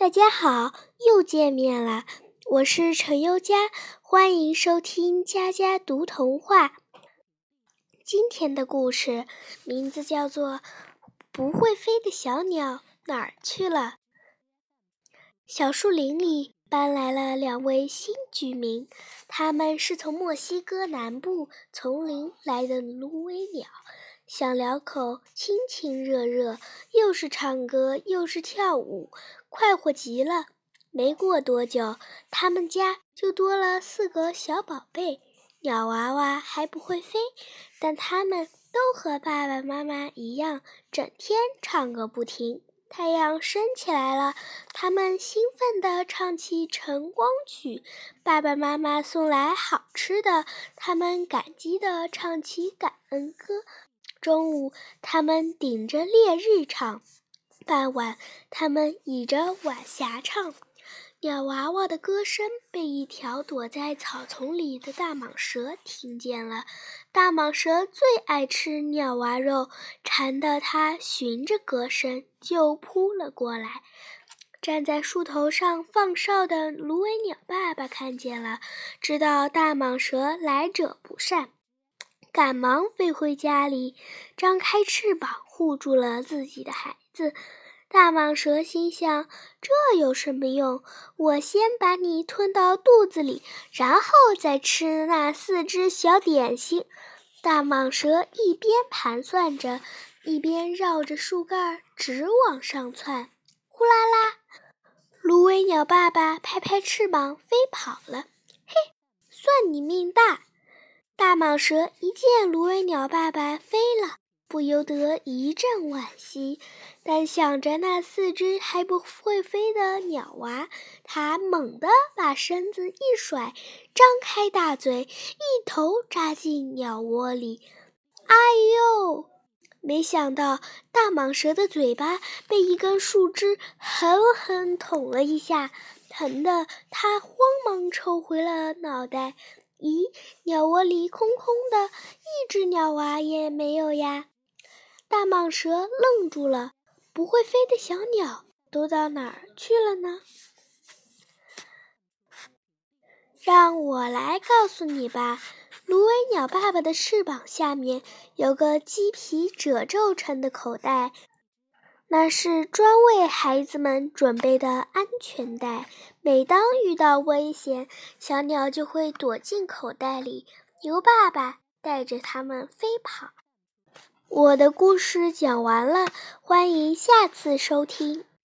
大家好，又见面了，我是陈优佳，欢迎收听佳佳读童话。今天的故事名字叫做《不会飞的小鸟哪儿去了》。小树林里搬来了两位新居民，他们是从墨西哥南部丛林来的芦苇鸟。小两口亲亲热热，又是唱歌又是跳舞，快活极了。没过多久，他们家就多了四个小宝贝。鸟娃娃还不会飞，但他们都和爸爸妈妈一样，整天唱个不停。太阳升起来了，他们兴奋地唱起晨光曲。爸爸妈妈送来好吃的，他们感激地唱起感恩歌。中午，他们顶着烈日唱；傍晚，他们倚着晚霞唱。鸟娃娃的歌声被一条躲在草丛里的大蟒蛇听见了。大蟒蛇最爱吃鸟娃肉，馋得它循着歌声就扑了过来。站在树头上放哨的芦苇鸟爸爸看见了，知道大蟒蛇来者不善。赶忙飞回家里，张开翅膀护住了自己的孩子。大蟒蛇心想：这有什么用？我先把你吞到肚子里，然后再吃那四只小点心。大蟒蛇一边盘算着，一边绕着树干直往上窜。呼啦啦，芦苇鸟爸爸拍拍翅膀飞跑了。嘿，算你命大！蟒蛇一见芦苇鸟爸爸飞了，不由得一阵惋惜。但想着那四只还不会飞的鸟娃，它猛地把身子一甩，张开大嘴，一头扎进鸟窝里。哎呦！没想到大蟒蛇的嘴巴被一根树枝狠狠捅了一下，疼的它慌忙抽回了脑袋。咦，鸟窝里空空的，一只鸟娃也没有呀！大蟒蛇愣住了，不会飞的小鸟都到哪儿去了呢？让我来告诉你吧。芦苇鸟爸爸的翅膀下面有个鸡皮褶皱成的口袋。那是专为孩子们准备的安全带，每当遇到危险，小鸟就会躲进口袋里，由爸爸带着它们飞跑。我的故事讲完了，欢迎下次收听。